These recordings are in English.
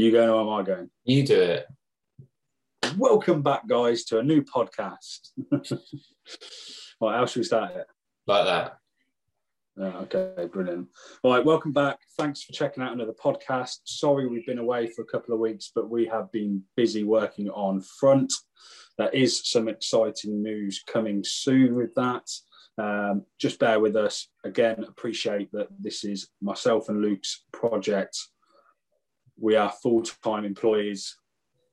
Are you going or am I going? You do it. Welcome back, guys, to a new podcast. right, how should we start it? Like that. Oh, okay, brilliant. All right, welcome back. Thanks for checking out another podcast. Sorry we've been away for a couple of weeks, but we have been busy working on front. There is some exciting news coming soon with that. Um, just bear with us. Again, appreciate that this is myself and Luke's project. We are full time employees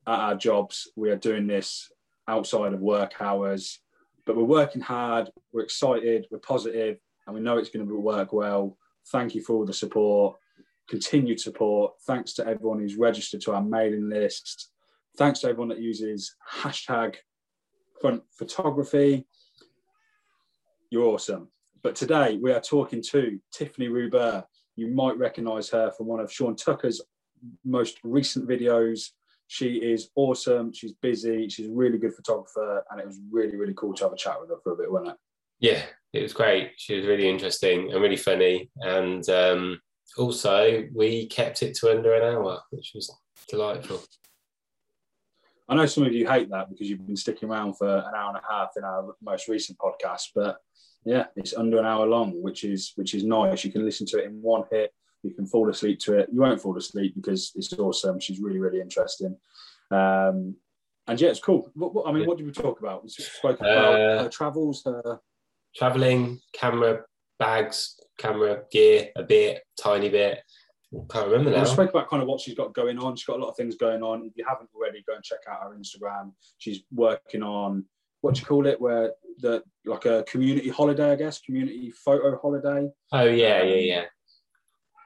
at our jobs. We are doing this outside of work hours, but we're working hard. We're excited. We're positive, and we know it's going to work well. Thank you for all the support, continued support. Thanks to everyone who's registered to our mailing list. Thanks to everyone that uses hashtag front photography. You're awesome. But today we are talking to Tiffany Ruber. You might recognize her from one of Sean Tucker's most recent videos. She is awesome. She's busy. She's a really good photographer. And it was really, really cool to have a chat with her for a bit, wasn't it? Yeah, it was great. She was really interesting and really funny. And um, also, we kept it to under an hour, which was delightful. I know some of you hate that because you've been sticking around for an hour and a half in our most recent podcast, but yeah, it's under an hour long, which is which is nice. You can listen to it in one hit. You can fall asleep to it. You won't fall asleep because it's awesome. She's really really interesting. Um, and yeah, it's cool. What, what, I mean, what did we talk about? We spoke about uh, her travels, her traveling, camera bags, camera gear, a bit, tiny bit. Can't remember now. We spoke about kind of what she's got going on. She's got a lot of things going on. If you haven't already, go and check out her Instagram. She's working on what do you call it? Where the like a community holiday, I guess, community photo holiday. Oh yeah, yeah, yeah.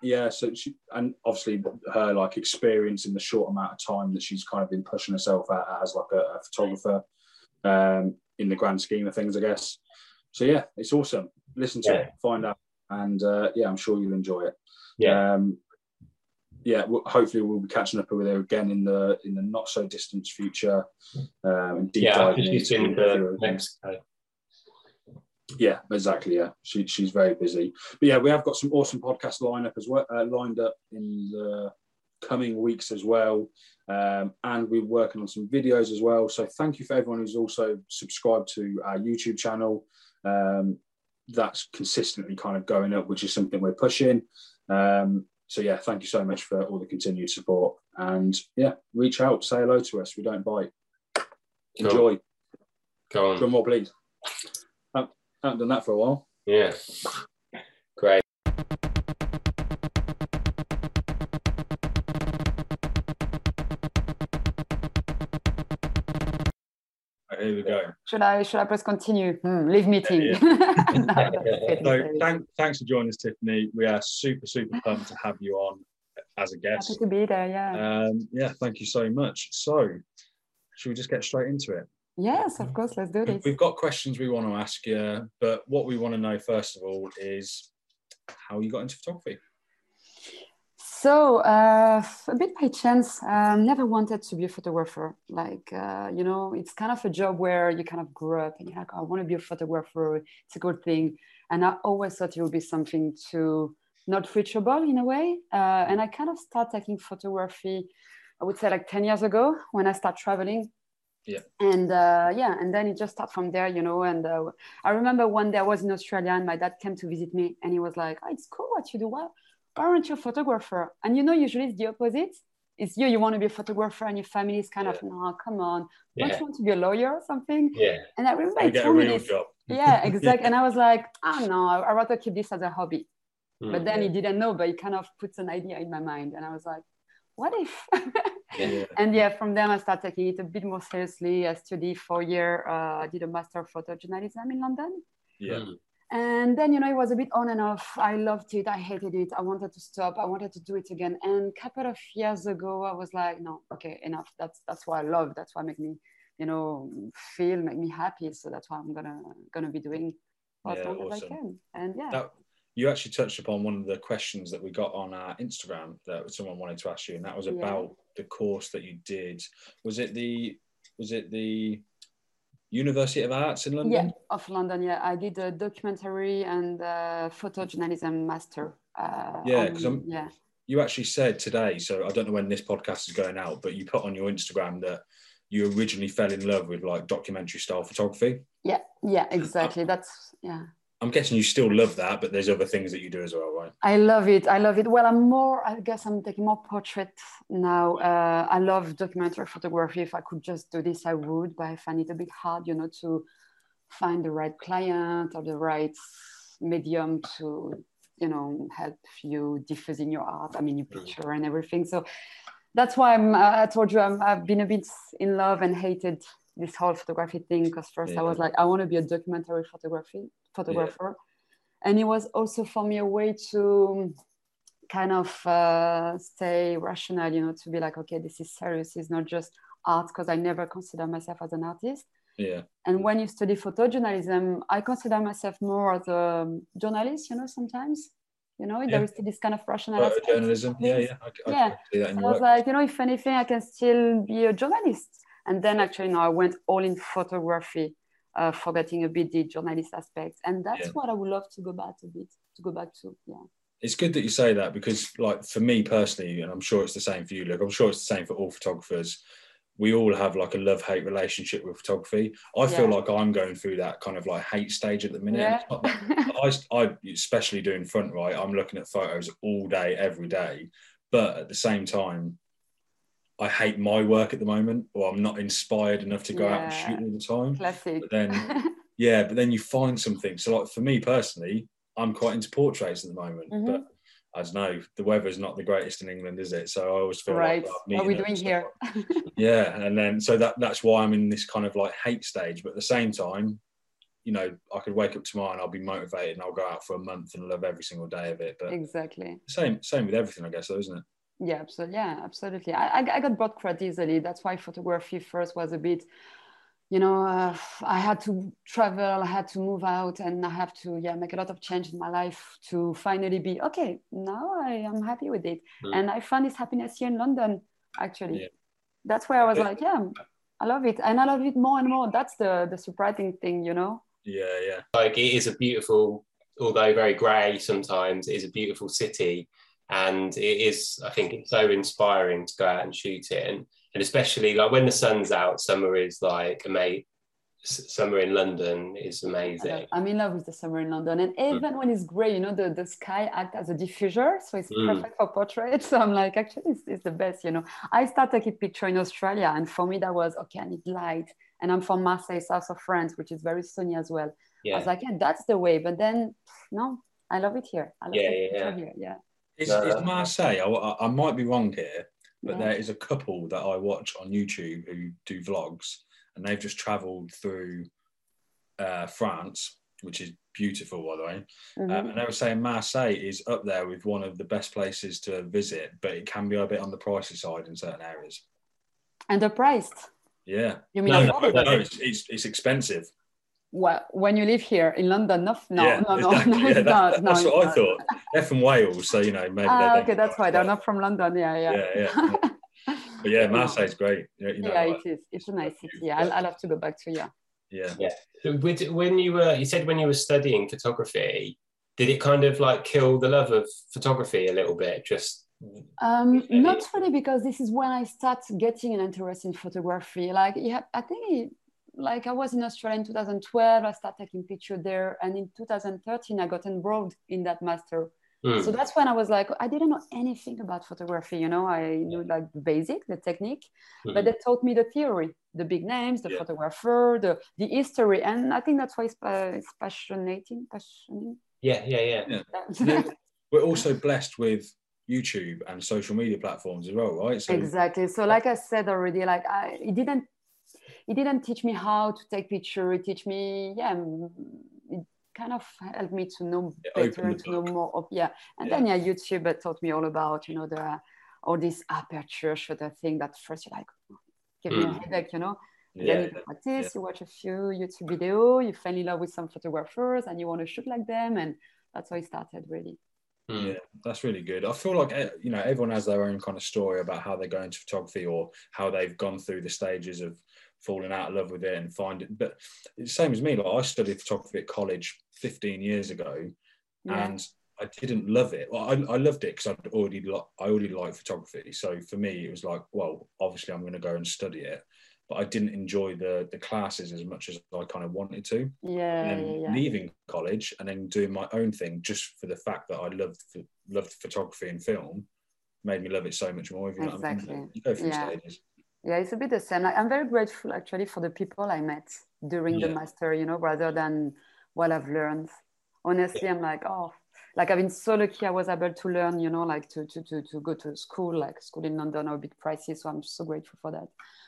Yeah, so she and obviously her like experience in the short amount of time that she's kind of been pushing herself at as like a, a photographer um, in the grand scheme of things, I guess. So yeah, it's awesome. Listen to yeah. it, find out, and uh, yeah, I'm sure you'll enjoy it. Yeah. Um, yeah, hopefully we'll be catching up with her again in the in the not so distant future. Um, and deep yeah, diving Mexico. Yeah, exactly. Yeah, she, she's very busy. But yeah, we have got some awesome podcast lineup as well, uh, lined up in the coming weeks as well. Um, and we're working on some videos as well. So thank you for everyone who's also subscribed to our YouTube channel. Um, that's consistently kind of going up, which is something we're pushing. Um, so yeah, thank you so much for all the continued support. And yeah, reach out, say hello to us. We don't bite. Enjoy. Go on. Drum more, please. I haven't done that for a while. Yeah. Great. Here we go. Should I should I press continue? Hmm, leave meeting. Yeah, yeah. no, so thank, thanks for joining us, Tiffany. We are super super pumped to have you on as a guest. Happy to be there. Yeah. Um, yeah. Thank you so much. So, should we just get straight into it? Yes, of course. Let's do this. We've got questions we want to ask you, but what we want to know first of all is how you got into photography. So uh, a bit by chance, um, never wanted to be a photographer. Like uh, you know, it's kind of a job where you kind of grew up and you're like, oh, I want to be a photographer. It's a good thing, and I always thought it would be something to not reachable in a way. Uh, and I kind of started taking photography. I would say like ten years ago when I started traveling. Yeah. And uh, yeah, and then it just started from there, you know. And uh, I remember one day I was in Australia and my dad came to visit me, and he was like, oh, "It's cool what you do. Well, aren't you a photographer? And you know, usually it's the opposite. It's you, you want to be a photographer, and your family is kind yeah. of, no, come on, yeah. don't you want to be a lawyer or something? Yeah. And I remember he told me this. Job. Yeah, exactly. and I was like, oh no, I'd rather keep this as a hobby. Mm, but then yeah. he didn't know, but he kind of puts an idea in my mind. And I was like, what if? yeah. And yeah, from then I started taking it a bit more seriously. I studied four year. Uh, I did a master of photojournalism in London. Yeah. Mm and then you know it was a bit on and off i loved it i hated it i wanted to stop i wanted to do it again and a couple of years ago i was like no okay enough that's that's what i love that's what make me you know feel make me happy so that's what i'm gonna gonna be doing as yeah, long awesome. as i can and yeah that, you actually touched upon one of the questions that we got on our instagram that someone wanted to ask you and that was about yeah. the course that you did was it the was it the University of Arts in London? Yeah, of London. Yeah, I did a documentary and photojournalism master. Uh, yeah, because I'm. Yeah. you actually said today, so I don't know when this podcast is going out, but you put on your Instagram that you originally fell in love with like documentary style photography. Yeah, yeah, exactly. That's yeah. I'm guessing you still love that, but there's other things that you do as well, right? I love it. I love it. Well, I'm more. I guess I'm taking more portraits now. Uh, I love documentary photography. If I could just do this, I would. But I find it a bit hard, you know, to find the right client or the right medium to, you know, help you diffusing your art. I mean, your mm. picture and everything. So that's why I'm. I told you I'm, I've been a bit in love and hated this whole photography thing because first yeah. I was like, I want to be a documentary photography photographer. Yeah. And it was also for me a way to kind of uh, stay rational, you know, to be like, okay, this is serious. It's not just art because I never consider myself as an artist. Yeah. And when you study photojournalism, I consider myself more as a journalist, you know, sometimes. You know, yeah. there is this kind of rational journalism. Yeah, yeah. I, yeah. I, I was like, you know, if anything, I can still be a journalist. And then actually, you know, I went all in photography uh, forgetting a bit the journalist aspect. And that's yeah. what I would love to go back a bit, to go back to. Yeah. It's good that you say that because, like, for me personally, and I'm sure it's the same for you, look, I'm sure it's the same for all photographers. We all have like a love hate relationship with photography. I feel yeah. like I'm going through that kind of like hate stage at the minute. Yeah. I, I, especially doing front right, I'm looking at photos all day, every day. But at the same time, I hate my work at the moment, or I'm not inspired enough to go yeah. out and shoot all the time. Classic. But then, yeah, but then you find something. So, like for me personally, I'm quite into portraits at the moment, mm-hmm. but I don't know, the weather's not the greatest in England, is it? So I always feel right. like what are we doing here? yeah, and then so that that's why I'm in this kind of like hate stage. But at the same time, you know, I could wake up tomorrow and I'll be motivated and I'll go out for a month and love every single day of it. But exactly same same with everything, I guess, though, isn't it? Yeah absolutely yeah absolutely. I, I got bored quite easily. That's why photography first was a bit you know uh, i had to travel i had to move out and i have to yeah make a lot of change in my life to finally be okay now i am happy with it. Mm. and i found this happiness here in london actually. Yeah. that's where i was like yeah i love it. And i love it more and more. That's the the surprising thing you know? Yeah yeah. Like it is a beautiful although very grey sometimes it is a beautiful city and it is i think it's so inspiring to go out and shoot it and, and especially like when the sun's out summer is like amazing summer in london is amazing i'm in love with the summer in london and hmm. even mm. when it's gray you know the, the sky acts as a diffuser so it's mm. perfect for portraits so i'm like actually it's, it's the best you know i started taking picture in australia and for me that was okay i need light and i'm from marseille south of france which is very sunny as well yeah. i was like yeah that's the way but then no i love it here i love yeah, it yeah. here yeah is, is Marseille? I, I, might be wrong here, but yeah. there is a couple that I watch on YouTube who do vlogs, and they've just travelled through uh, France, which is beautiful, by the way. Mm-hmm. Um, and they were saying Marseille is up there with one of the best places to visit, but it can be a bit on the pricey side in certain areas. Underpriced. Yeah. You mean no, no, no it's, it's, it's expensive well, when you live here in London, no, no, yeah, no, no, exactly. no, yeah, that, no, That's what I thought. They're from Wales, so you know maybe. Ah, okay, that's why they're not from London. Yeah, yeah. Yeah, yeah. but yeah, Marseille's great. You know, yeah, like, it is. It's a nice city. Yeah, I, love to go back to. Yeah. Yeah. Yeah. So when you were, you said when you were studying photography, did it kind of like kill the love of photography a little bit? Just um, not really, because this is when I start getting an interest in photography. Like, yeah, I think like I was in Australia in 2012, I started taking picture there, and in 2013 I got enrolled in that master. Mm. So that's when I was like, I didn't know anything about photography. You know, I knew like the basic, the technique, mm. but they taught me the theory, the big names, the yeah. photographer, the the history, and I think that's why it's, uh, it's passionating. Passionating. Yeah, yeah, yeah. yeah. We're also blessed with YouTube and social media platforms as well, right? So exactly. So, like I said already, like I, it didn't he didn't teach me how to take picture. He teach me, yeah, it kind of helped me to know yeah, better, to know more. Of, yeah, and yeah. then yeah, YouTube taught me all about you know the all this aperture shutter thing. That first you like give mm. me a hmm. headache, you know. Yeah, then you practice, yeah. you watch a few YouTube video, you fell in love with some photographers, and you want to shoot like them, and that's how it started really. Hmm. Yeah, that's really good. I feel like eh, you know everyone has their own kind of story about how they go into photography or how they've gone through the stages of falling out of love with it and find it. But it's the same as me. Like I studied photography at college 15 years ago, yeah. and I didn't love it. Well, I, I loved it because I'd already lo- I already liked photography. So for me, it was like, well, obviously I'm going to go and study it, but I didn't enjoy the the classes as much as I kind of wanted to. Yeah, and yeah, yeah. leaving college and then doing my own thing just for the fact that I loved loved photography and film made me love it so much more. If you know what I mean? Exactly. You go through Yeah. stages. Yeah, it's a bit the same. Like, I'm very grateful actually for the people I met during the master, you know, rather than what I've learned. Honestly, I'm like, oh, like I've been so lucky I was able to learn, you know, like to, to, to, to go to school, like school in London are a bit pricey. So I'm so grateful for that.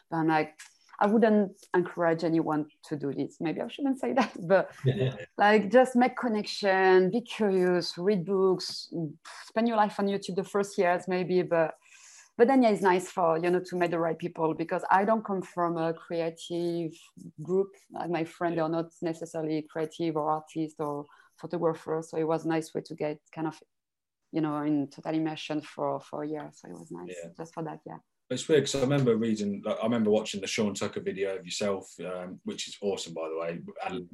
But I'm like, I wouldn't encourage anyone to do this. Maybe I shouldn't say that, but like just make connection, be curious, read books, spend your life on YouTube the first years maybe, but but then yeah, it's nice for you know to meet the right people because I don't come from a creative group. Like my friend, they're not necessarily creative or artist or photographer, so it was a nice way to get kind of you know in total immersion for for a year. So it was nice Yeah. just for that. Yeah. It's weird because I remember reading, like, I remember watching the Sean Tucker video of yourself, um, which is awesome, by the way. And,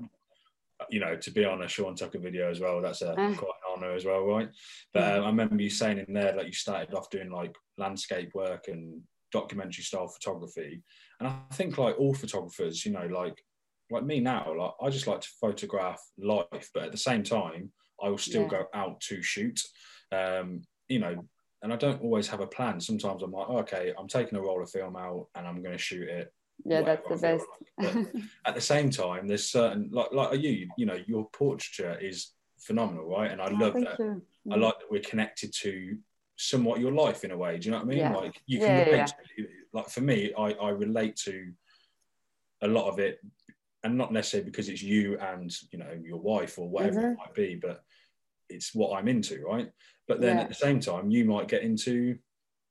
you know, to be on a Sean Tucker video as well, that's a, Mm. quite an honor as well, right? But um, I remember you saying in there, like, you started off doing like landscape work and documentary style photography. And I think, like, all photographers, you know, like, like me now, like, I just like to photograph life, but at the same time, I will still Yeah. go out to shoot. Um, you know, and I don't always have a plan. Sometimes I'm like, oh, okay, I'm taking a roll of film out and I'm going to shoot it. Yeah, that's the best. At the same time, there's certain like like you, you know, your portraiture is phenomenal, right? And I Oh, love that. I like that we're connected to somewhat your life in a way. Do you know what I mean? Yeah. Like you can yeah, relate. To, like for me, I I relate to a lot of it, and not necessarily because it's you and you know your wife or whatever Mhm. it might be, but it's what I'm into, right? But then at the same time, you might get into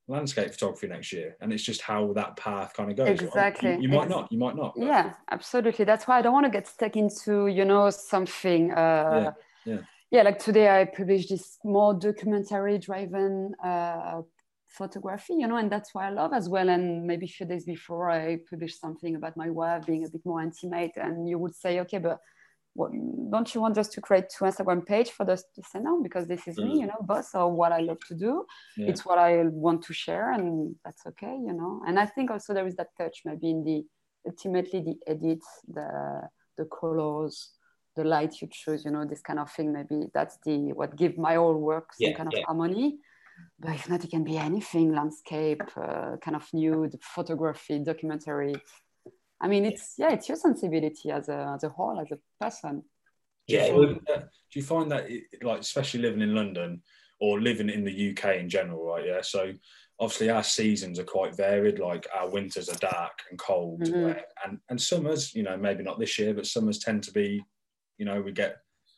landscape photography next year, and it's just how that path kind of goes. right? You- Exactly. You, might not. You might not. but- yeah absolutely that's why i don't want to get stuck into you know something uh yeah. yeah like today i published this more documentary driven uh photography you know and that's why i love as well and maybe a few days before i published something about my wife being a bit more intimate and you would say okay but what, don't you want just to create two instagram page for us to send out because this is Mm. me you know boss or what i love to do Yeah. it's what i want to share and that's okay you know and i think also there is that touch maybe in the ultimately the edits, the the colors the light you choose you know this kind of thing maybe that's the what give my whole work some Yeah, kind of yeah. harmony but if not it can be anything landscape uh, kind of nude photography documentary i mean it's yeah it's your sensibility as a as a whole as a person Do you Yeah, find that- do you find that, it- like, especially living in London or living in the UK in general, right? Yeah. So obviously our seasons are quite varied. Like our winters are dark and cold, Mhm. wet, and and summers, you know, maybe not this year, but summers tend to be, you know, we get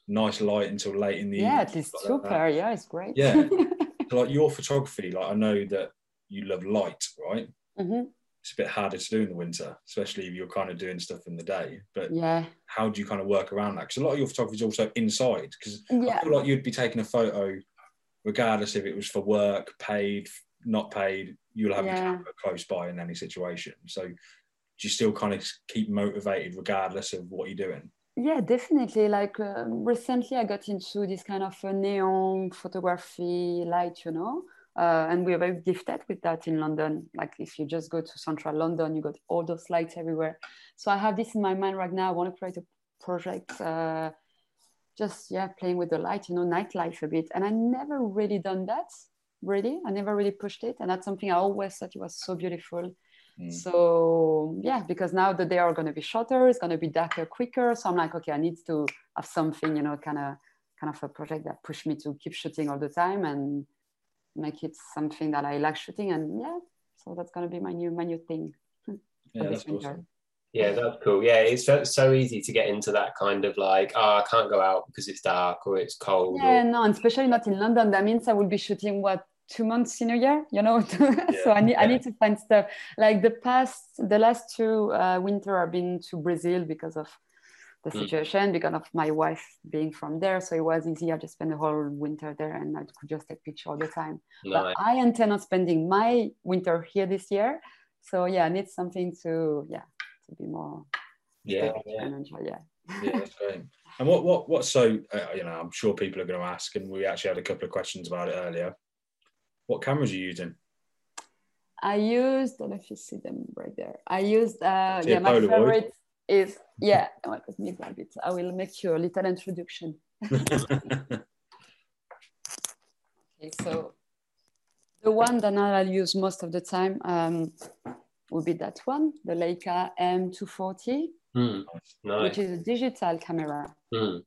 nice light until late in the yeah evening, at least stuff like that. super yeah it's great Yeah. So, like your photography, like I know that you love light, right? Mhm. It's a bit harder to do in the winter, especially if you're kind of doing stuff in the day. But yeah how do you kind of work around that? Because a lot of your photography is also inside. Because yeah I feel like you'd be taking a photo, regardless if it was for work, paid, not paid. You'll have your camera close by in any situation. So do you still kind of keep motivated regardless of what you're doing? Yeah, definitely. Like um, recently, I got into this kind of uh, neon photography light, you know, uh, and we're very gifted with that in London. Like if you just go to central London, you got all those lights everywhere. So I have this in my mind right now. I want to create a project, uh, just yeah, playing with the light, you know, nightlife a bit. And I never really done that. Really, I never really pushed it, and that's something I always thought it was so beautiful. Mm. So yeah, because now the day are going to be shorter, it's going to be darker quicker. So I'm like, okay, I need to have something, you know, kind of kind of a project that push me to keep shooting all the time and make it something that I like shooting. And yeah, so that's going to be my new my new thing. Yeah, that's winter. awesome. Yeah, that's cool. Yeah, it's so, so easy to get into that kind of like, oh, I can't go out because it's dark or it's cold. Yeah, Or, no, and especially not in London. That means I will be shooting what two months in a year, you know. so I need I need to find stuff. Like the past, the last two uh, winter, I've been to Brazil because of the Mm. situation, because of my wife being from there. So it was easy. I just spent the whole winter there, and I could just take pictures all the time. But I intend on spending my winter here this year. So yeah, I need something to yeah to be more Yeah, yeah. enjoy. Yeah. Yeah, that's great. And what what what? So uh, you know, I'm sure people are going to ask, and we actually had a couple of questions about it earlier. What cameras are you using? I used. I don't know if you see them right there. I used. Uh, yeah, my Polaroid. favorite is yeah. let me grab it. I will make you a little introduction. okay, so the one that I'll use most of the time um, will be that one, the Leica M240, mm, nice. which is a digital camera. Mm.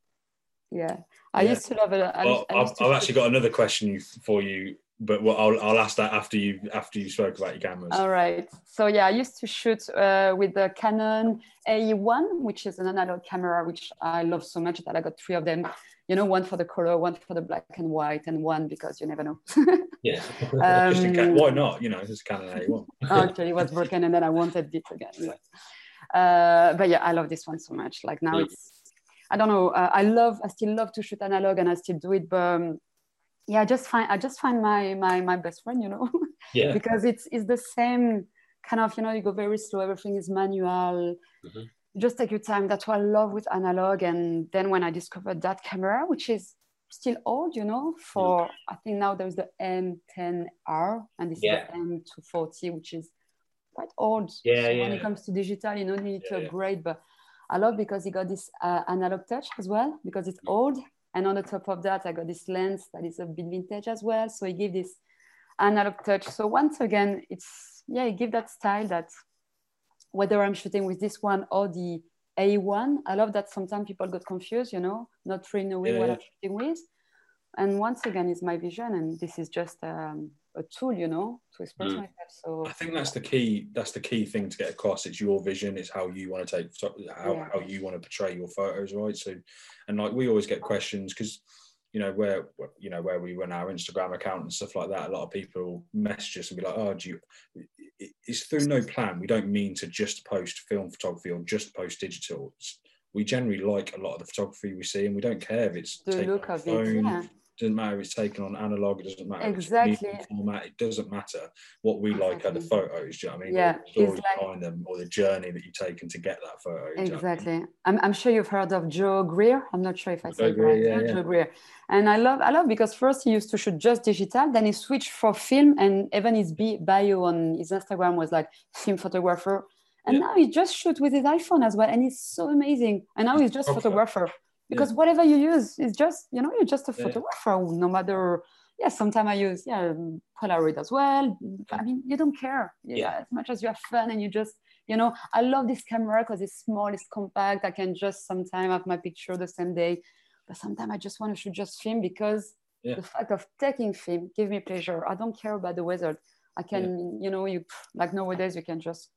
Yeah, I yeah. used to love it. I, well, I I've actually got another question for you but well, I'll, I'll ask that after you after you spoke about your cameras. All right. So yeah, I used to shoot uh, with the Canon AE1, which is an analog camera, which I love so much that I got three of them. You know, one for the color, one for the black and white, and one because you never know. yeah. um, why not? You know, it's Canon AE1. actually, it was broken, and then I wanted it again. Uh, but yeah, I love this one so much. Like now, yeah. it's I don't know. Uh, I love. I still love to shoot analog, and I still do it, but. Um, yeah i just find i just find my my my best friend you know? Yeah. Because it's it's the same kind of you know you go very slow everything is manual. Mm-hmm. just take your time. That's what i love with analog. And then when i discovered that camera which is still old you know for mm. i think now there's the m10r and this yeah. is the m240 which is quite old. Yeah, so yeah. when it comes to digital you know you need to upgrade but i love because it got this uh, analog touch as well because it's old and on the top of that, I got this lens that is a bit vintage as well. So it gives this analog touch. So once again, it's, yeah, it gives that style that whether I'm shooting with this one or the A1, I love that sometimes people got confused, you know, not really knowing yeah, what yeah. I'm shooting with. And once again, it's my vision. And this is just um, a tool, you know, to express mm. myself. So I think that's the key. That's the key thing to get across. It's your vision. It's how you want to take how yeah. how you want to portray your photos, right? So, and like we always get questions because you know where you know where we run our Instagram account and stuff like that. A lot of people message us and be like, "Oh, do you?" It's through no plan. We don't mean to just post film photography or just post digital. It's, we generally like a lot of the photography we see, and we don't care if it's the look of phone, it. Yeah doesn't matter if it's taken on analog, it doesn't matter exactly format, it doesn't matter. What we exactly. like are the photos, do you know what I mean? Yeah, the story like, behind them or the journey that you've taken to get that photo. Exactly. I mean? I'm, I'm sure you've heard of Joe Greer. I'm not sure if I said it right. Yeah, yeah. Joe Greer. And I love I love because first he used to shoot just digital, then he switched for film, and even his bio on his Instagram was like film photographer. And yeah. now he just shoots with his iPhone as well, and he's so amazing. And now he's just photographer because yeah. whatever you use is just you know you're just a photographer yeah. no matter yeah sometimes i use yeah polaroid as well. I mean you don't care. Yeah, yeah. as much as you have fun and you just you know i love this camera because it's small it's compact. I can just sometimes have my picture the same day. But sometimes i just want to shoot just film because the fact of taking film give me pleasure. I don't care about the weather. I can you know you like nowadays you can just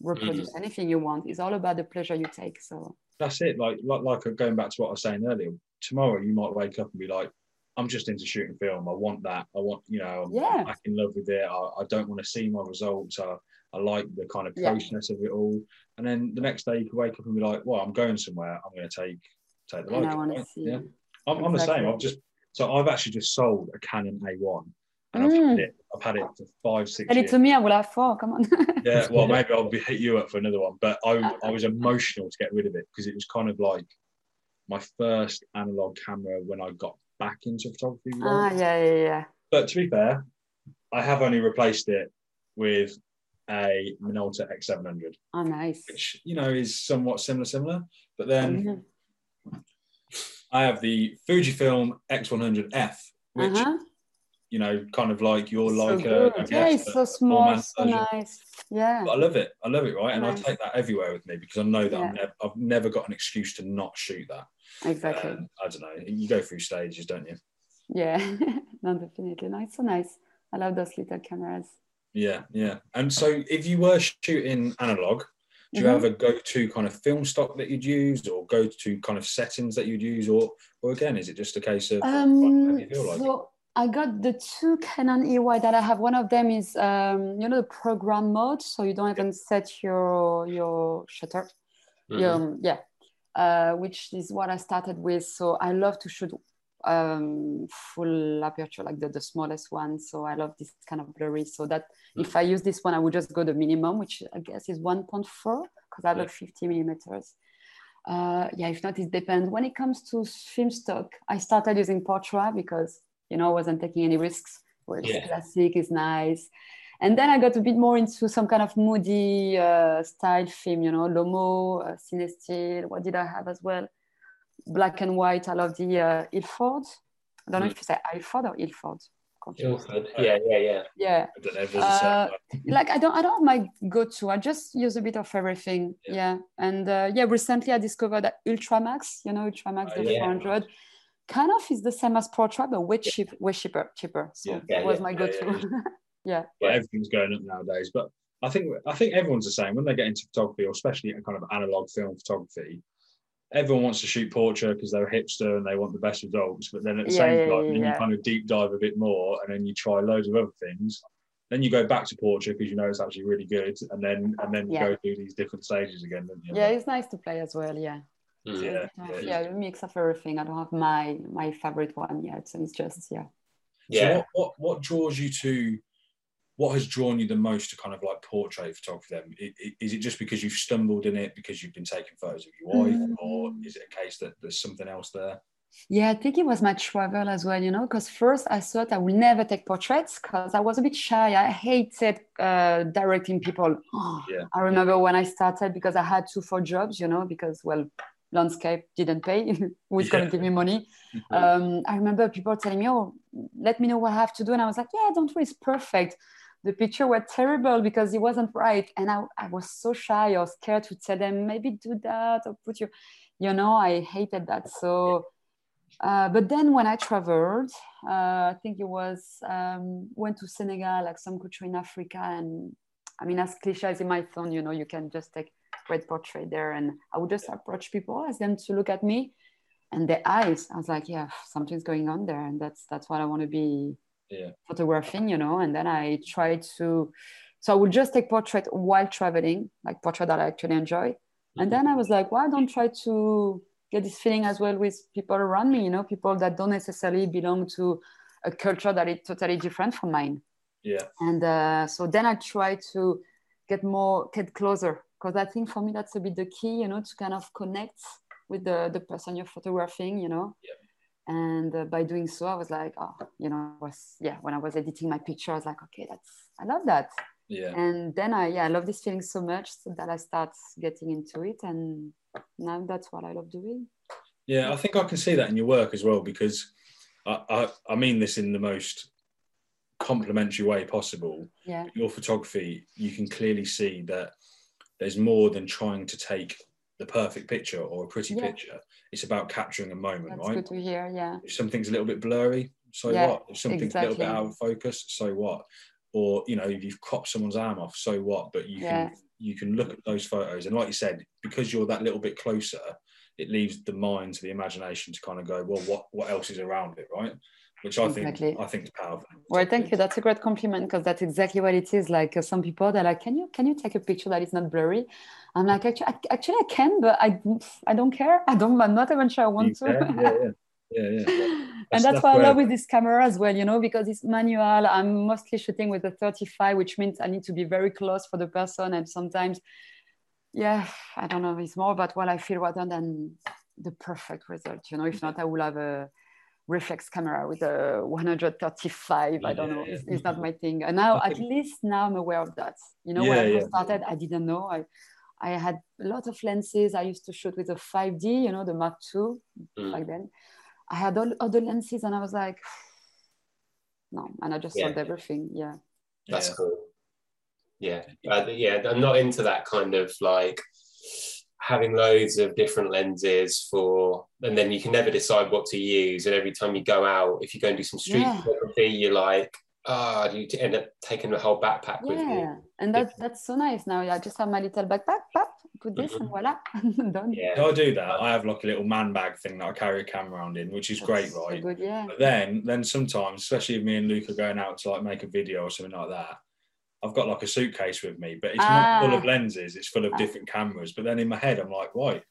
reproduce mm-hmm. anything you want. It's all about the pleasure you take so that's it. Like, like, like uh, going back to what I was saying earlier. Tomorrow, you might wake up and be like, "I'm just into shooting film. I want that. I want, you know, I'm, yeah. I'm in love with it. I, I don't want to see my results. I, I like the kind of process yeah. of it all." And then the next day, you could wake up and be like, "Well, I'm going somewhere. I'm going to take take the light." Yeah, I'm, exactly. I'm the same. I've just so I've actually just sold a Canon A1 and mm. I've had it. I've had it for five, six. Tell it to me, I will have four. Come on. yeah, well, maybe I'll be, hit you up for another one. But I, I was emotional to get rid of it because it was kind of like my first analog camera when I got back into photography. Ah, yeah, yeah, yeah. But to be fair, I have only replaced it with a Minolta X700. Oh, nice. Which you know is somewhat similar, similar. But then mm-hmm. I have the Fujifilm X100F, which. Uh-huh you know, kind of like you're so like a, a yeah, it's so small, so nice. Yeah, but I love it. I love it, right? And nice. I take that everywhere with me because I know that yeah. I'm never, I've never got an excuse to not shoot that. Exactly. Um, I don't know. You go through stages, don't you? Yeah, no, definitely. No, it's so nice. I love those little cameras. Yeah, yeah. And so, if you were shooting analog, do you mm-hmm. have a go-to kind of film stock that you'd use, or go-to kind of settings that you'd use, or, or again, is it just a case of um, like? so I got the two Canon EY that I have. One of them is, um, you know, the program mode, so you don't even set your your shutter. Mm-hmm. Um, yeah, uh, which is what I started with. So I love to shoot um, full aperture, like the, the smallest one. So I love this kind of blurry. So that mm-hmm. if I use this one, I would just go the minimum, which I guess is 1.4 because I have yeah. 50 millimeters. Uh, yeah, if not, it depends. When it comes to film stock, I started using Portra because you know I wasn't taking any risks. It's Yeah. classic is nice, and then I got a bit more into some kind of moody uh, style film. You know, Lomo, uh, Cinestill. What did I have as well? Black and white. I love the uh, Ilford. I don't know if you say Ilford or Ilford. Ilford. Yeah, yeah, yeah. Yeah, I don't know if there's a Uh, like I don't I don't have my go-to. I just use a bit of everything. Yeah. Yeah. And uh, yeah, recently I discovered that Ultramax, you know, Ultramax Oh, the yeah. 400 kind of is the same as Portra, but way cheap, way cheaper, cheaper. So Yeah. Yeah, that was yeah. my Yeah, go-to. Yeah. but everything's going up nowadays. But I think I think everyone's the same when they get into photography, or especially a kind of analog film photography. Everyone wants to shoot Portra because they're a hipster and they want the best results. But then at the Yeah, same yeah, time, yeah, you yeah. kind of deep dive a bit more, and then you try loads of other things. Then you go back to Portra because you know it's actually really good, and then and then you go through these different stages again. You? Yeah, it's nice to play as well. Yeah. Mm. Yeah, Yeah, yeah. a mix of everything. I don't have my my favorite one yet. So it's just yeah. So Yeah. what, what what draws you to what has drawn you the most to kind of like portrait photography then? I- i- Is it just because you've stumbled in it because you've been taking photos of your wife, Mm. or is it a case that there's something else there? Yeah, I think it was my travel as well, you know, because first I thought I would never take portraits because I was a bit shy. I hated uh, directing people. Yeah. I remember when I started because I had two, four jobs, you know, because, well, landscape didn't pay. Who's going to give me money? Mhm. Um, I remember people telling me, oh, let me know what I have to do. And I was like, yeah, don't worry, it's perfect. The picture were terrible because it wasn't right. And I, I was so shy or scared to tell them, maybe do that or put your you know, I hated that. So, uh, but then when I traveled, uh, I think it was um, went to Senegal, like some country in Africa, and I mean, as cliche as it might sound, you know, you can just take great portrait there, and I would just approach people, ask them to look at me, and their eyes. I was like, yeah, something's going on there, and that's that's what I want to be Yeah. photographing, you know. And then I tried to, so I would just take portrait while traveling, like portrait that I actually enjoy. And then I was like, why don't try to get this feeling as well with people around me, you know, people that don't necessarily belong to a culture that is totally different from mine. Yeah. And uh, so then I try to get more, get closer, because I think for me that's a bit the key, you know, to kind of connect with the, the person you're photographing, you know. Yeah. And uh, by doing so, I was like, oh, you know, was yeah. When I was editing my picture, I was like, okay, that's I love that. Yeah. And then I yeah, I love this feeling so much that I start getting into it, and now that's what I love doing. Yeah, I think I can see that in your work as well because I, I, I mean this in the most complimentary way possible. Yeah, Your photography, you can clearly see that there's more than trying to take the perfect picture or a pretty Yeah. picture. It's about capturing a moment, that's right? good to hear. Yeah, If something's a little bit blurry, so Yeah, what? If something's a little bit out of focus, so what? Or you know, if you've cropped someone's arm off, so what? But you Yeah. can you can look at those photos, and like you said, because you're that little bit closer, it leaves the mind to the imagination to kind of go, well, what what else is around it, right? Which I Exactly. think I think is powerful. well, thank you. That's a great compliment because that's exactly what it is. Like uh, some people, they're like, "Can you can you take a picture that is not blurry?" I'm like, actually, I, actually, I can, but I I don't care. I don't. I'm not even sure I want You to. can, yeah, yeah, yeah, yeah. and That's- that's, that's what I love with this camera as well, you know, because it's manual. I'm mostly shooting with a 35, which means I need to be very close for the person. And sometimes, yeah, I don't know, it's more about what I feel rather than the perfect result. You know, if not, I will have a reflex camera with a 135. I don't know. Yeah. It's, it's not my thing. And now, at least now I'm aware of that. You know, Yeah, when I yeah. first started, I didn't know. I, I had a lot of lenses. I used to shoot with a 5D, you know, the Mark II Mm. back then. I had all other lenses and I was like, no, and I just Yeah. sold everything. Yeah. That's Yeah. cool. Yeah, uh, yeah. I'm not into that kind of like having loads of different lenses for, and then you can never decide what to use. And every time you go out, if you go and do some street Yeah. photography, you're like, ah, you end up taking the whole backpack with you. Yeah. And that, that's so nice now. I just have my little backpack, pop, put this and voila, done. Yeah, I do that. I have like a little man bag thing that I carry a camera around in, which is great, That's so right? good, yeah. But then, then sometimes, especially if me and Luke are going out to like make a video or something like that, I've got like a suitcase with me, but it's not full of Ah. lenses. It's full of Ah. different cameras. But then in my head, I'm like, right,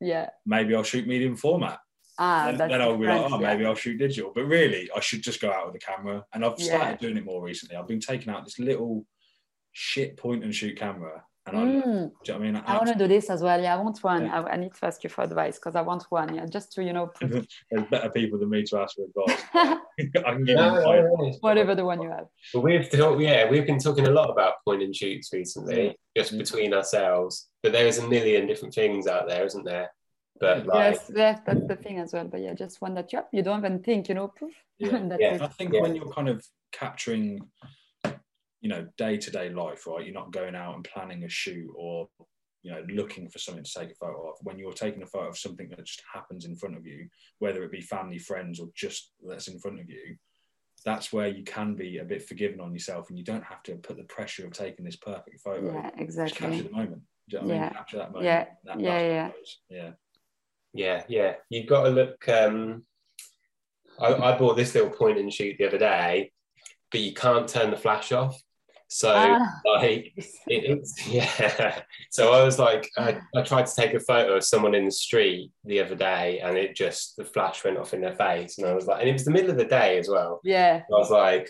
Yeah. maybe I'll shoot medium format. Ah, and then I'll be like, oh, yeah. maybe I'll shoot digital. But really, I should just go out with a camera. And I've started Yeah. doing it more recently. I've been taking out this little shit point and shoot camera, And I, mm. do you know what I mean? I, I want to do this as well. Yeah, I want one. Yeah. I, I, need to ask you for advice because I want one. Yeah, just to you know. There's better people than me to ask for advice. I can give no, you whatever the one you have. But we've talked, yeah, we've been talking a lot about point and shoots recently, just mm. between ourselves. But there is a million different things out there, isn't there? But like, yes, yes, that's the thing as well. But yeah, just one that you you don't even think, you know, proof. Yeah, yeah. I think yeah. when you're kind of capturing, you know, day to day life, right? You're not going out and planning a shoot or you know looking for something to take a photo of when you're taking a photo of something that just happens in front of you whether it be family friends or just that's in front of you that's where you can be a bit forgiving on yourself and you don't have to put the pressure of taking this perfect photo yeah exactly just capture the moment you know yeah. I mean? capture that moment yeah that, yeah yeah. yeah yeah, yeah. You've got to look. Um, I, I bought this little point and shoot the other day, but you can't turn the flash off. So ah. like it, it's yeah. So I was like, I, I, tried to take a photo of someone in the street the other day, and it just the flash went off in their face, and I was like, and it was the middle of the day as well. Yeah. I was like,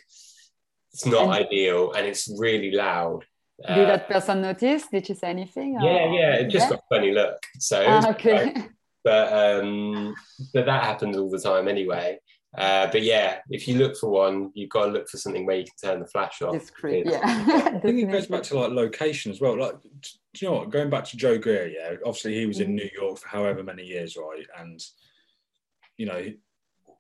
it's not and, ideal, and it's really loud. Did uh, that person notice? Did she say anything? Yeah, or? yeah. It just yeah? got a funny look. So ah, okay. Like, but um, but that happens all the time anyway. Uh, but yeah, if you look for one, you've got to look for something where you can turn the flash off. Discreet, yeah. I think it goes back to like location as well. Like, do you know what? Going back to Joe Greer, yeah, obviously he was in mm. New York for however many years, right? And you know,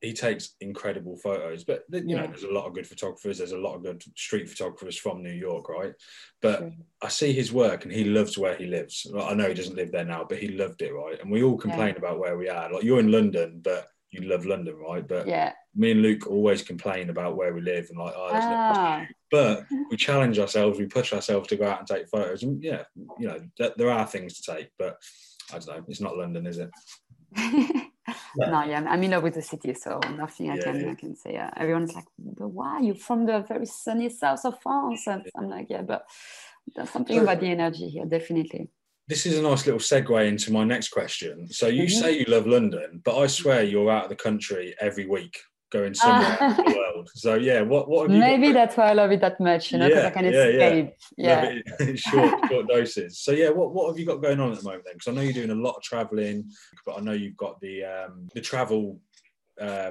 he takes incredible photos. But you yeah. know, there's a lot of good photographers. There's a lot of good street photographers from New York, right? But sure. I see his work, and he loves where he lives. I know he doesn't live there now, but he loved it, right? And we all complain yeah. about where we are. Like you're in London, but you love London, right? But yeah, me and Luke always complain about where we live and like, oh, there's ah. But we challenge ourselves, we push ourselves to go out and take photos. And yeah, you know, th- there are things to take, but I don't know. It's not London, is it? no, yeah, I'm in love with the city, so nothing yeah, I can yeah. I can say. Uh, everyone's like, "But why? You're from the very sunny south of France," and I'm like, "Yeah, but there's something about the energy here, definitely." This is a nice little segue into my next question. So you mm-hmm. say you love London, but I swear you're out of the country every week going somewhere in the world. So yeah, what what maybe that's why I love it that much, you know, because yeah, I can escape. Yeah, yeah. short short doses. So yeah, what what have you got going on at the moment then? Because I know you're doing a lot of traveling, but I know you've got the um the travel. Uh,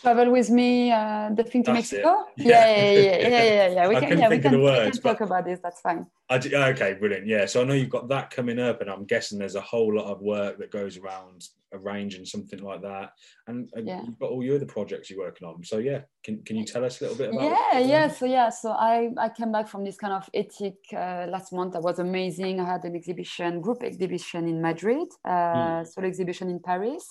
travel with me uh, the thing to that's Mexico. Yeah. Yeah, yeah, yeah, yeah, yeah, yeah. We can, yeah, we can, words, we can talk about this. That's fine. I, okay, brilliant. Yeah, so I know you've got that coming up, and I'm guessing there's a whole lot of work that goes around arranging something like that. And, and yeah. you've got all your other projects you're working on. So yeah, can, can you tell us a little bit about? Yeah, yeah. So yeah, so I I came back from this kind of ethic uh, last month. That was amazing. I had an exhibition, group exhibition in Madrid, uh, mm. solo exhibition in Paris.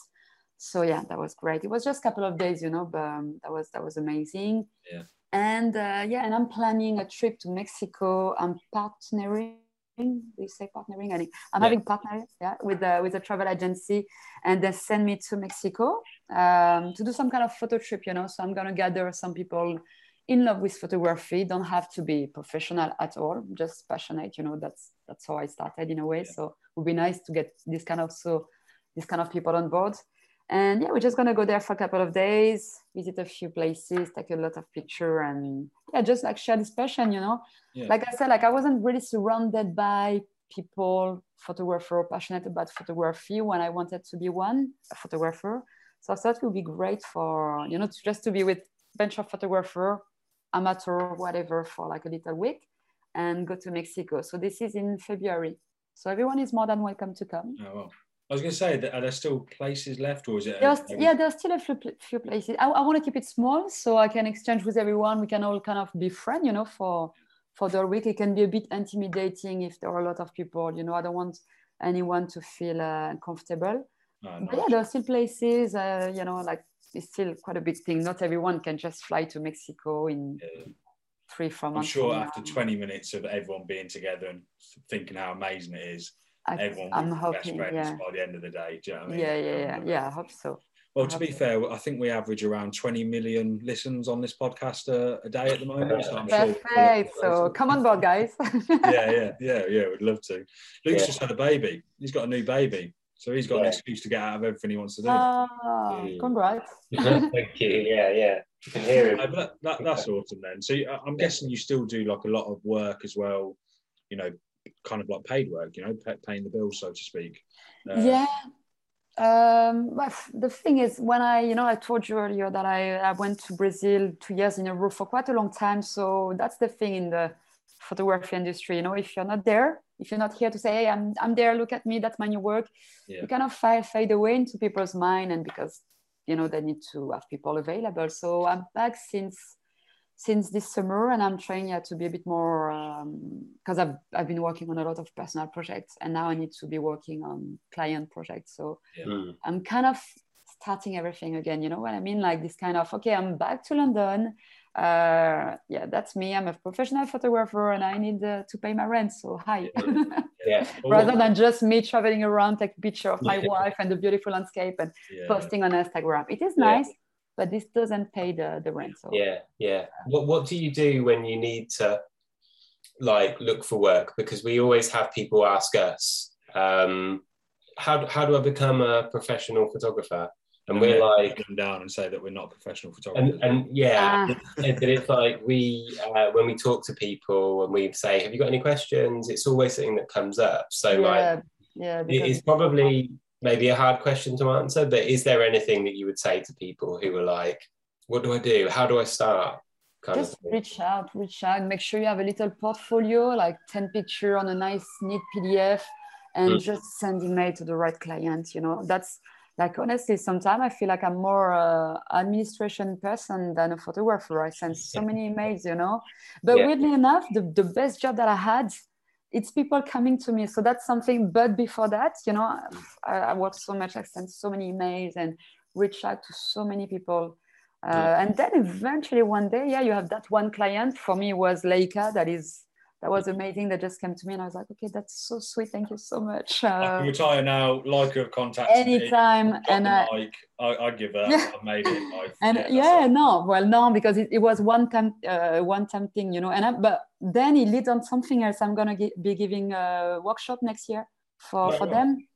So yeah, that was great. It was just a couple of days, you know, but um, that was that was amazing. Yeah. And uh, yeah, and I'm planning a trip to Mexico. I'm partnering we say partnering. i think i'm yeah. having partners yeah, with a, with a travel agency, and they send me to Mexico um, to do some kind of photo trip. You know, so I'm gonna gather some people in love with photography. Don't have to be professional at all, just passionate. You know, that's that's how I started in a way. Yeah. So it would be nice to get this kind of so this kind of people on board. And yeah, we're just gonna go there for a couple of days, visit a few places, take a lot of picture, and yeah, just like share this passion, you know. Yeah. Like I said, like I wasn't really surrounded by people, photographer, passionate about photography when I wanted to be one, a photographer. So I thought it would be great for, you know, to just to be with a bunch of photographer, amateur, whatever, for like a little week and go to Mexico. So this is in February. So everyone is more than welcome to come. Oh. I was going to say, are there still places left, or is it? There's, yeah, there's still a few, few places. I, I want to keep it small so I can exchange with everyone. We can all kind of be friends, you know, for for the week. It can be a bit intimidating if there are a lot of people. You know, I don't want anyone to feel uh, comfortable. No, but yeah, there are still places. Uh, you know, like it's still quite a big thing. Not everyone can just fly to Mexico in. Yeah. Three, four months. I'm sure after 20 minutes of everyone being together and thinking how amazing it is, I, everyone I'm hoping, best friends yeah. by the end of the day. Do you know what I mean? Yeah, yeah, yeah, yeah. I hope so. Well, to be fair, I think we average around 20 million listens on this podcast uh, a day at the moment. So Perfect. Sure so come on board, guys. yeah, yeah, yeah, yeah. We'd love to. Luke's yeah. just had a baby. He's got a new baby. So he's got yeah. an excuse to get out of everything he wants to do. Ah, congrats. Thank you. Yeah, yeah. You can hear him. That, that, that's awesome then. So I'm guessing you still do like a lot of work as well, you know, kind of like paid work, you know, paying the bills, so to speak. Uh, yeah. Um, the thing is, when I, you know, I told you earlier that I, I went to Brazil two years in a row for quite a long time. So that's the thing in the photography industry. You know, if you're not there, if you're not here to say, hey, I'm, I'm there, look at me, that's my new work, yeah. you kind of fade, fade away into people's mind. And because, you know, they need to have people available. So I'm back since since this summer and i'm trying yeah, to be a bit more because um, I've, I've been working on a lot of personal projects and now i need to be working on client projects. So yeah. Hmm. i'm kind of starting everything again you know what i mean? Like this kind of okay i'm back to london. Uh, yeah that's me. I'm a professional photographer and i need uh, to pay my rent so hi. Yeah. rather than just me traveling around take a picture of my wife and the beautiful landscape and posting on instagram. It is nice but this doesn't pay the, the rent. So. Yeah, yeah. What, what do you do when you need to like look for work? Because we always have people ask us, um, how, how do I become a professional photographer? And, and we're like them down and say that we're not professional photographers. And, and yeah, ah. but it's like we uh, when we talk to people and we say, "Have you got any questions?" It's always something that comes up. So yeah, like, yeah, it's probably maybe a hard question to answer, but is there anything that you would say to people who are like, what do I do? How do I start? Kind Just reach out, reach out, make sure you have a little portfolio, like 10 picture on a nice, neat PDF, and mm. just send email to the right client. You know, that's like honestly, sometimes I feel like I'm more uh, administration person than a photographer. I send so many emails, you know. But yeah. weirdly enough, the, the best job that I had it's people coming to me. So that's something. But before that, you know, I, I worked so much. I sent so many emails and reached out to so many people. Uh, and then eventually one day, yeah, you have that one client. For me, was Leica. That is that was amazing. That just came to me, and I was like, okay, that's so sweet. Thank you so much. Uh, I can retire now. Leica have contacted anytime, me. and I, like, I, I give that. Yeah. I made it. I've, and yeah, yeah no, well, no, because it, it was one time, uh, one time thing, you know. And I, but then it leads on something else. I'm gonna be giving a workshop next year for oh, for them.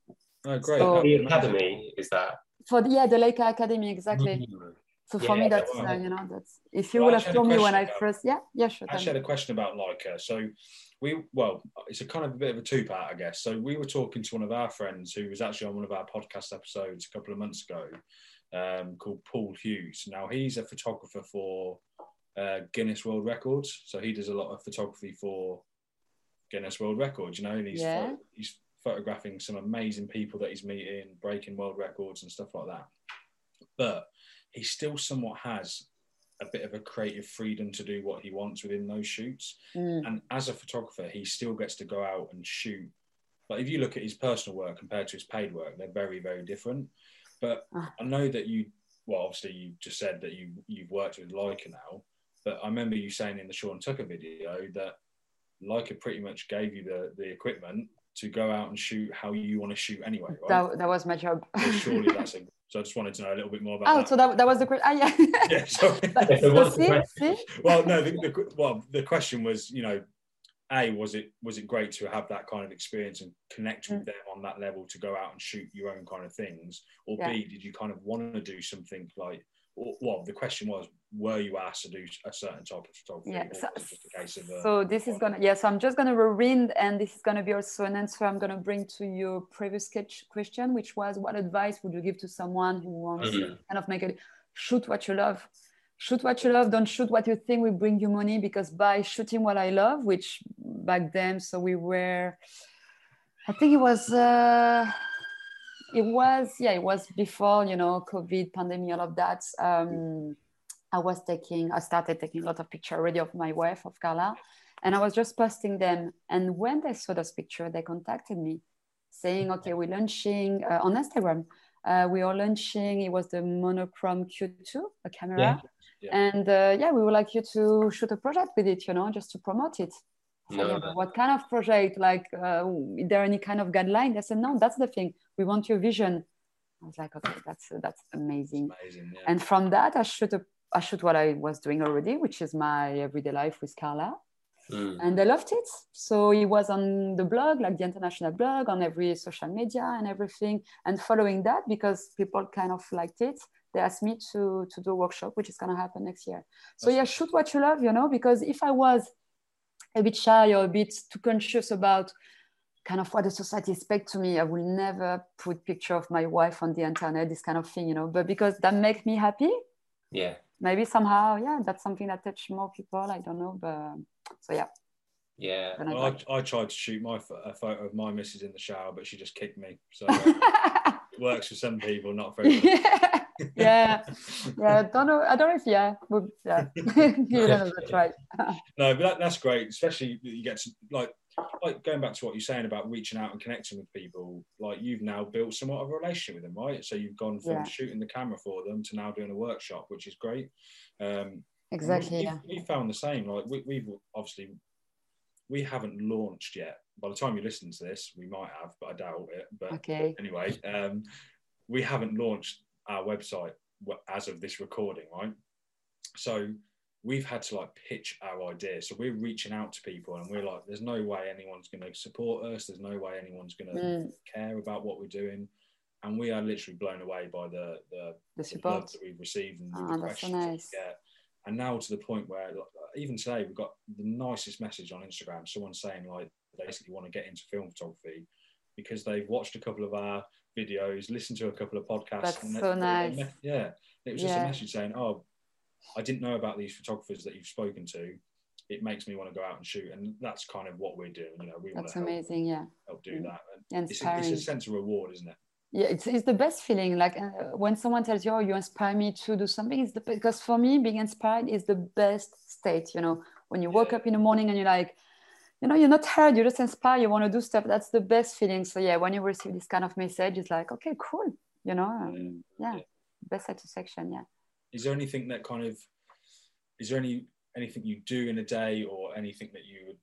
Oh, great! So, the academy is that for the, yeah the Leica Academy exactly. Mm-hmm. So for yeah, me, that's uh, you know that's if you well, would have told me when I first yeah yeah sure. I had a question about Leica. So we well, it's a kind of a bit of a two part, I guess. So we were talking to one of our friends who was actually on one of our podcast episodes a couple of months ago, um, called Paul Hughes. Now he's a photographer for uh, Guinness World Records, so he does a lot of photography for Guinness World Records. You know, and he's yeah. he's photographing some amazing people that he's meeting, breaking world records and stuff like that. But he still somewhat has a bit of a creative freedom to do what he wants within those shoots. Mm. And as a photographer, he still gets to go out and shoot. But if you look at his personal work compared to his paid work, they're very, very different. But ah. I know that you, well, obviously you just said that you you've worked with Leica now. But I remember you saying in the Sean Tucker video that Leica pretty much gave you the the equipment to go out and shoot how you want to shoot anyway, right? That, that was my job. so surely that's a so I just wanted to know a little bit more about. Oh, that. so that, that was the question. Ah, yeah. yeah. Sorry. But, so see, see? Well, no. The, the, well, the question was, you know, a was it was it great to have that kind of experience and connect with mm. them on that level to go out and shoot your own kind of things, or yeah. b did you kind of want to do something like well, the question was, were you asked to do a certain type of photography? Yeah, so, of, uh, so this is gonna, yeah, so I'm just gonna rewind and this is gonna be also an answer I'm gonna bring to your previous sketch question, which was what advice would you give to someone who wants mm-hmm. kind of make it shoot what you love? Shoot what you love, don't shoot what you think will bring you money because by shooting what I love, which back then, so we were, I think it was, uh, it was yeah it was before you know covid pandemic all of that um, i was taking i started taking a lot of pictures already of my wife of carla and i was just posting them. And when they saw those pictures they contacted me saying okay we're launching uh, on instagram. Uh, we are launching. It was the Monochrom Q2 a camera. Yeah. Yeah. and uh, yeah we would like you to shoot a project with it you know just to promote it. No, no. what kind of project? Like uh, is there any kind of guideline? They said no that's the thing. We want your vision. I was like okay that's that's amazing, amazing yeah. and from that i shoot a, i shoot what i was doing already which is my everyday life with carla mm. and they loved it so it was on the blog like the international blog on every social media and everything and following that because people kind of liked it they asked me to to do a workshop which is going to happen next year so that's yeah shoot what you love you know because if i was a bit shy or a bit too conscious about kind of what the society expects to me. I will never put picture of my wife on the internet, this kind of thing, you know. But because that makes me happy, yeah, maybe somehow, yeah, that's something that touch more people. I don't know, but so yeah. Yeah, well, I, I, tried to shoot my a photo of my missus in the shower, but she just kicked me. So it uh, works for some people, not for everyone. yeah, yeah, yeah. Don't know. I don't know if yeah, we'll, yeah, give it another try. no, but that, that's great, especially you get to like like going back to what you're saying about reaching out and connecting with people, like you've now built somewhat of a relationship with them, right? So you've gone from yeah. shooting the camera for them to now doing a workshop, which is great. Um, exactly. We, yeah. we found the same. Like we, we've obviously we haven't launched yet. By the time you listen to this, we might have, but I doubt it. But okay. anyway, um, we haven't launched our website as of this recording, right? So we've had to like pitch our idea. So we're reaching out to people and we're like, there's no way anyone's going to support us. There's no way anyone's going to mm. care about what we're doing. And we are literally blown away by the the, the support that we've received and the oh, questions so nice. we get. And now to the point where even today we've got the nicest message on Instagram. Someone saying like they basically want to get into film photography because they've watched a couple of our videos, listened to a couple of podcasts. That's so nice. yeah, it was just yeah. a message saying, "Oh, I didn't know about these photographers that you've spoken to. It makes me want to go out and shoot, and that's kind of what we're doing. You know, we that's want to amazing. Help, yeah, help do that. And it's a, it's a sense of reward, isn't it? yeah it's, it's the best feeling like uh, when someone tells you oh you inspire me to do something it's the, because for me being inspired is the best state you know when you wake up in the morning and you're like you know you're not tired you're just inspired you want to do stuff that's the best feeling so yeah when you receive this kind of message it's like okay cool you know um, yeah. yeah best satisfaction yeah is there anything that kind of is there any anything you do in a day or anything that you would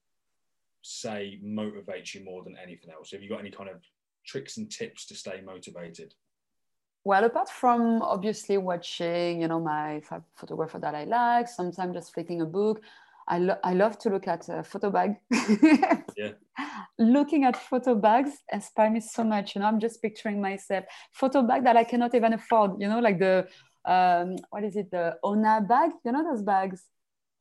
say motivates you more than anything else have you got any kind of tricks and tips to stay motivated well apart from obviously watching you know my photographer that i like sometimes just flicking a book I, lo- I love to look at a photo bag. yeah. Looking at photo bags inspire me so much. You know, I'm just picturing myself photo bag that I cannot even afford. You know, like the um, what is it? The Ona bag. You know those bags.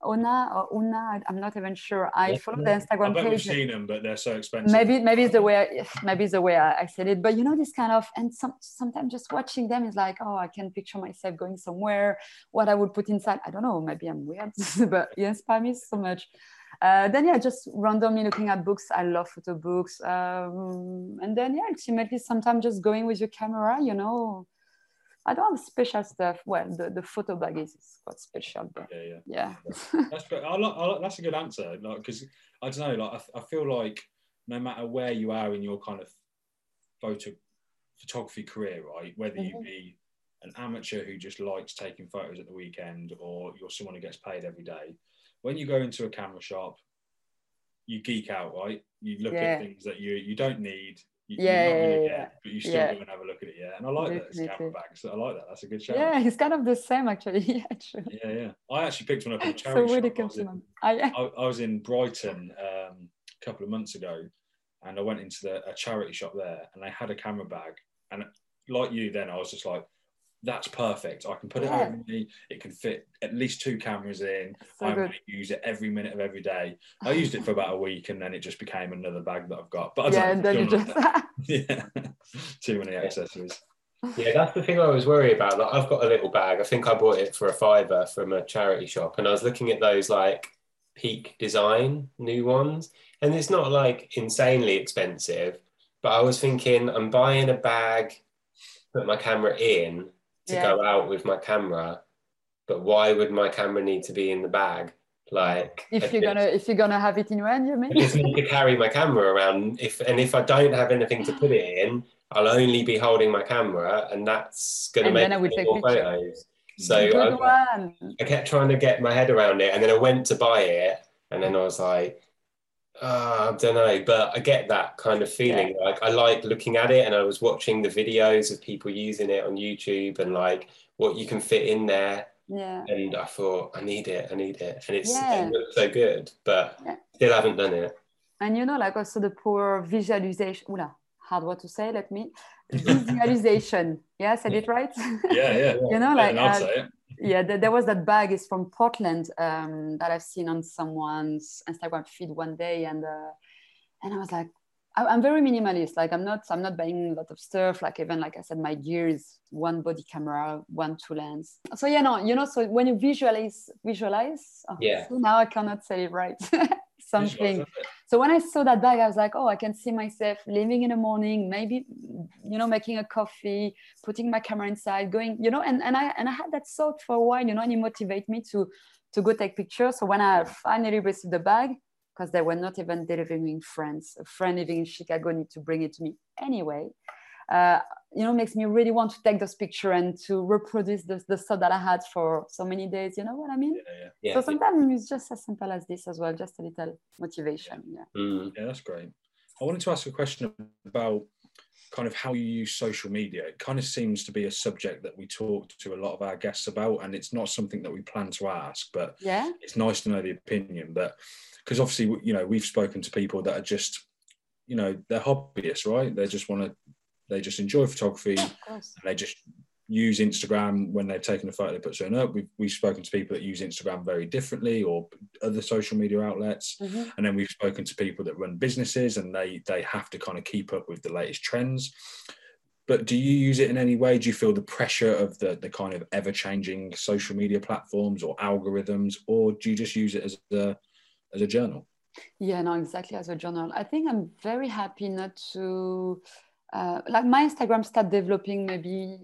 Ona or Una, I'm not even sure. I follow the Instagram I've page. seen them, but they're so expensive. Maybe, maybe it's the way, maybe it's the way I, I said it. But you know, this kind of, and some, sometimes just watching them is like, oh, I can picture myself going somewhere. What I would put inside, I don't know. Maybe I'm weird, but it inspires me so much. Uh, then yeah, just randomly looking at books. I love photo books. Um, and then yeah, ultimately, sometimes just going with your camera, you know, I don't have special stuff. Well, the, the photo bag is, quite special, but yeah, yeah. yeah. that's great. I like, I like, that's a good answer. Like, because I don't know, like I, I feel like no matter where you are in your kind of photo photography career, right, whether mm-hmm. you be an amateur who just likes taking photos at the weekend, or you're someone who gets paid every day, when you go into a camera shop, you geek out, right? You look yeah. at things that you you don't need, you, yeah, yeah, yeah, but you still yeah. go and have a look at it. Yeah, and I like that. It's camera back, so I like that. That's a good show. Yeah, it's kind of the same actually. Yeah, true. Yeah, yeah. I actually picked one up in charity. so really comes I, I, I, was in Brighton um, a couple of months ago, and I went into the, a charity shop there, and they had a camera bag, and like you, then I was just like, that's perfect. I can put it yeah. over me. It can fit at least two cameras in. So I'm going to use it every minute of every day. I used it for about a week and then it just became another bag that I've got. But I yeah, and then you just yeah, too many accessories. Yeah, that's the thing I was worried about. Like, I've got a little bag. I think I bought it for a fiver from a charity shop, and I was looking at those like peak design new ones, and it's not like insanely expensive. But I was thinking, I'm buying a bag, put my camera in, to yeah. go out with my camera but why would my camera need to be in the bag? Like if you're gonna if you're gonna have it in your hand you mean? I just need to carry my camera around. If and if I don't have anything to put it in I'll only be holding my camera and that's gonna and make then I would take more photos. So I, I kept trying to get my head around it and then I went to buy it and then I was like uh, I don't know, but I get that kind of feeling. Yeah. Like I like looking at it, and I was watching the videos of people using it on YouTube and like what you can fit in there. Yeah. And I thought, I need it, I need it, and it's yeah. it looks so good, but yeah. still haven't done it. And you know, like also the poor visualization. Oula, hard word to say. Let me visualization. yeah, said it right. Yeah, yeah. you know, like. Uh, yeah, there, there, was that bag is from Portland um, that I've seen on someone's Instagram feed one day, and uh, and I was like, I, am very minimalist. Like I'm not I'm not buying a lot of stuff. Like even like I said, my gear is one body camera, one two lens. So yeah, no, you know. So when you visualize visualize, oh, yeah. Now I cannot say it right. Something. So when I saw that bag, I was like, oh, I can see myself leaving in the morning, maybe you know, making a coffee, putting my camera inside, going, you know, and and I and I had that thought for a while, you know, and it motivated me to to go take pictures. So when I finally received the bag, because they were not even delivering in France. A friend living in Chicago need to bring it to me anyway. Uh, you know, makes me really want to take this picture and to reproduce the, the thought that I had for so many days. You know what I mean? Yeah, yeah. yeah so sometimes it's just as simple as this as well, just a little motivation. Yeah. Mm. Yeah, that's great. I wanted to ask a question about kind of how you use social media. It kind of seems to be a subject that we talk to a lot of our guests about, and it's not something that we plan to ask, but yeah, it's nice to know the opinion. But because obviously you know we've spoken to people that are just you know they're hobbyists right they just want to they just enjoy photography and they just use instagram when they've taken a photo they put something up we've, we've spoken to people that use instagram very differently or other social media outlets mm-hmm. and then we've spoken to people that run businesses and they they have to kind of keep up with the latest trends but do you use it in any way do you feel the pressure of the the kind of ever changing social media platforms or algorithms or do you just use it as a as a journal. Yeah, no, exactly as a journal. I think I'm very happy not to uh, like my Instagram started developing maybe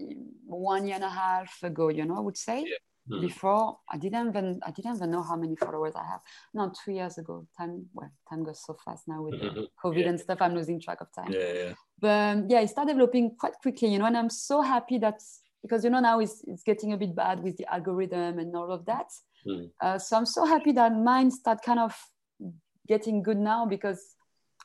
one year and a half ago. You know, I would say. Yeah. Mm. Before I didn't even I didn't even know how many followers I have. No, two years ago. Time well, time goes so fast now with mm-hmm. COVID yeah. and stuff. I'm losing track of time. Yeah, yeah. But um, yeah, it started developing quite quickly. You know, and I'm so happy that because you know now it's, it's getting a bit bad with the algorithm and all of that Mm. Uh, so I'm so happy that mine start kind of getting good now because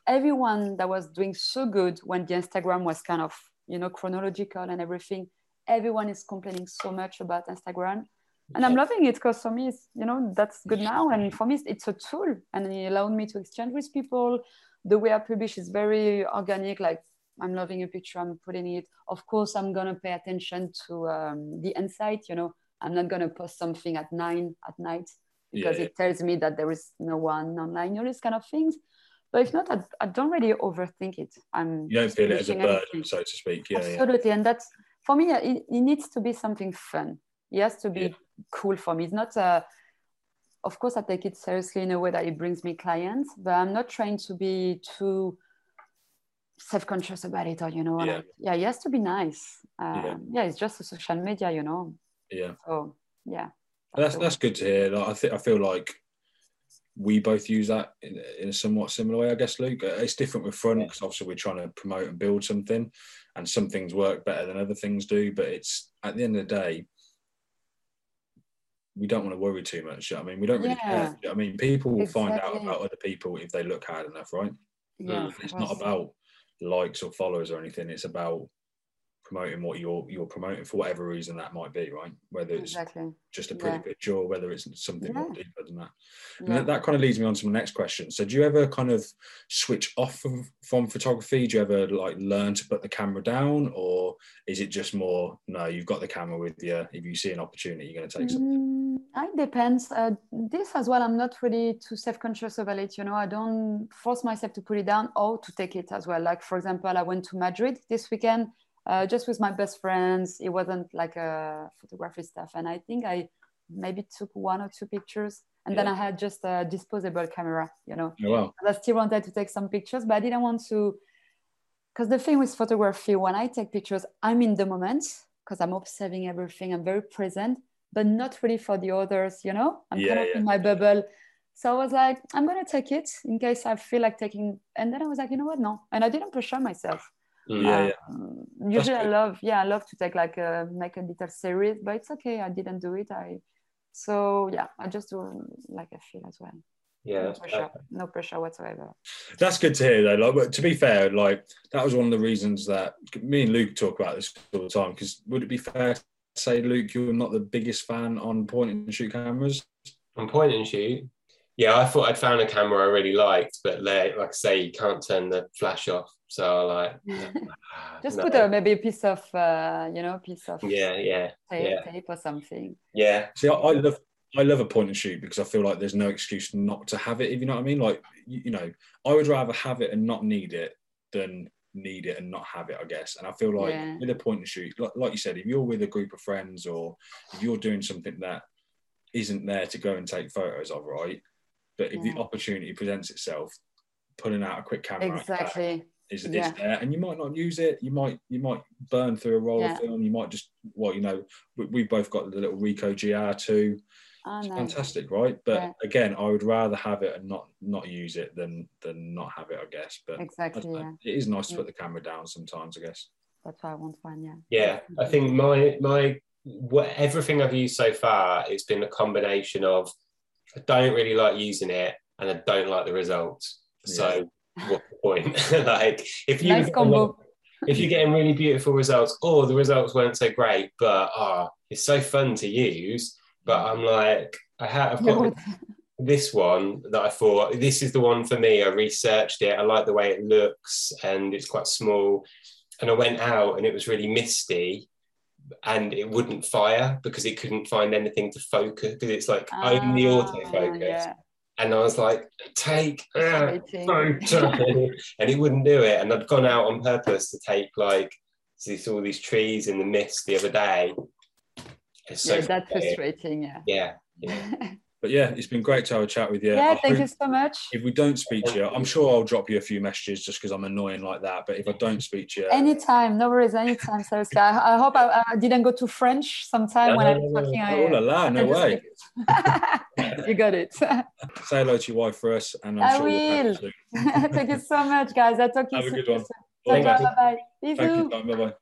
everyone that was doing so good when the Instagram was kind of you know chronological and everything, everyone is complaining so much about Instagram. And I'm loving it because for me, it's, you know, that's good now. And for me, it's a tool and it allowed me to exchange with people. The way I publish is very organic. Like I'm loving a picture, I'm putting it. Of course, I'm going to pay attention to um, the insight, you know, I'm not going to post something at nine at night because yeah, it tells me that there is no one online, all these kind of things. But if not, I, I don't really overthink it. I'm you don't feel it as a burden, everything. so to speak. Yeah, absolutely. Yeah. And that's for me. It, it, needs to be something fun. It has to be yeah. cool for me. It's not a. Of course, I take it seriously in a way that it brings me clients, but I'm not trying to be too self-conscious about it or you know yeah, like, yeah it has to be nice um, yeah. yeah it's just a social media you know yeah. So yeah. That's that's good to hear. Like, I think I feel like we both use that in, in, a somewhat similar way, I guess, Luke. Uh, it's different with front because obviously we're trying to promote and build something, and some things work better than other things do. But it's at the end of the day, we don't want to worry too much. I mean, we don't really yeah. care. I mean, people will exactly. find out about other people if they look hard enough, right? Yeah, it's not about likes or followers or anything. It's about promoting what you're you're promoting for whatever reason that might be, right? Whether it's exactly. just a pretty yeah. picture or whether it's something yeah. more deeper than that. And yeah. that, that, kind of leads me on to my next question. So do you ever kind of switch off from, from photography? Do you ever like learn to put the camera down or is it just more no, you've got the camera with you. If you see an opportunity, you're gonna take something? Mm, it depends. Uh, this as well, I'm not really too self-conscious about it. You know, I don't force myself to put it down or to take it as well. Like for example, I went to Madrid this weekend uh, just with my best friends. It wasn't like a photography stuff. And I think I maybe took one or two pictures. And yeah. then I had just a disposable camera, you know. Oh, wow. I still wanted to take some pictures, but I didn't want to. Because the thing with photography, when I take pictures, I'm in the moment because I'm observing everything. I'm very present, but not really for the others, you know. I'm yeah, kind of yeah. in my bubble. So I was like, I'm gonna take it in case I feel like taking. And then I was like, you know what? No. And I didn't pressure myself. Mm. Yeah, um, yeah. Usually, I love, yeah, I love to take like a make a little series, but it's okay. I didn't do it. I so yeah, I just do like I feel as well. Yeah, no pressure, no pressure whatsoever. That's good to hear, though. Like, to be fair, like that was one of the reasons that me and Luke talk about this all the time. Because would it be fair to say, Luke, you're not the biggest fan on point and shoot cameras? On point and shoot, yeah, I thought I'd found a camera I really liked, but like, like I say, you can't turn the flash off. So I like ah, Just no. put a maybe a piece of uh, you know piece of yeah, yeah, tape, yeah. tape or something. yeah, See, I, I love I love a point and shoot because I feel like there's no excuse not to have it. If you know what I mean, like you, you know, I would rather have it and not need it than need it and not have it. I guess, and I feel like Yeah. with a point and shoot, like, like you said, if you're with a group of friends or if you're doing something that isn't there to go and take photos of, right? But if Yeah. the opportunity presents itself, pulling out a quick camera Exactly. is, Yeah. there and you might not use it you might you might burn through a roll Yeah. of film you might just well you know we, we both got the little Ricoh GR2 Ah, it's nice. fantastic right but Yeah. again I would rather have it and not not use it than than not have it I guess but Exactly. don't know. Yeah. it is nice to put the camera down sometimes I guess That's why I want one. Yeah. yeah. I think my my what everything I've used so far, it's been a combination of I don't really like using it and I don't like the results. So what's the point? like if you Nice combo. if you're getting really beautiful results, or the results weren't so great, but ah, it's so fun to use. But I'm like, I have I've got what- this one that I thought this is the one for me. I researched it. I like the way it looks, and it's quite small. And I went out, and it was really misty, and it wouldn't fire because it couldn't find anything to focus because it's like only Ah, autofocus. Yeah. And I was like, take photo, and he wouldn't do it. And I'd gone out on purpose to take like this all these trees in the mist the other day. It's so yeah, that's frustrating. frustrating. Yeah. Yeah, yeah. but yeah it's been great to have a chat with you Yeah. I thank you so much. if we don't speak to you I'm sure I'll drop you a few messages just because I'm annoying like that but if I don't speak to you uh, Anytime, no worries. Anytime, seriously. I, I hope I, I didn't go to French sometime No, when I'm no, no. talking. oh la la no way you got it. say hello to your wife for us and I'm I sure will. thank you so much, guys. I'll talk to you Have a good one. Ciao, Thank ciao, you. bye bye. thank Bisous. you bye bye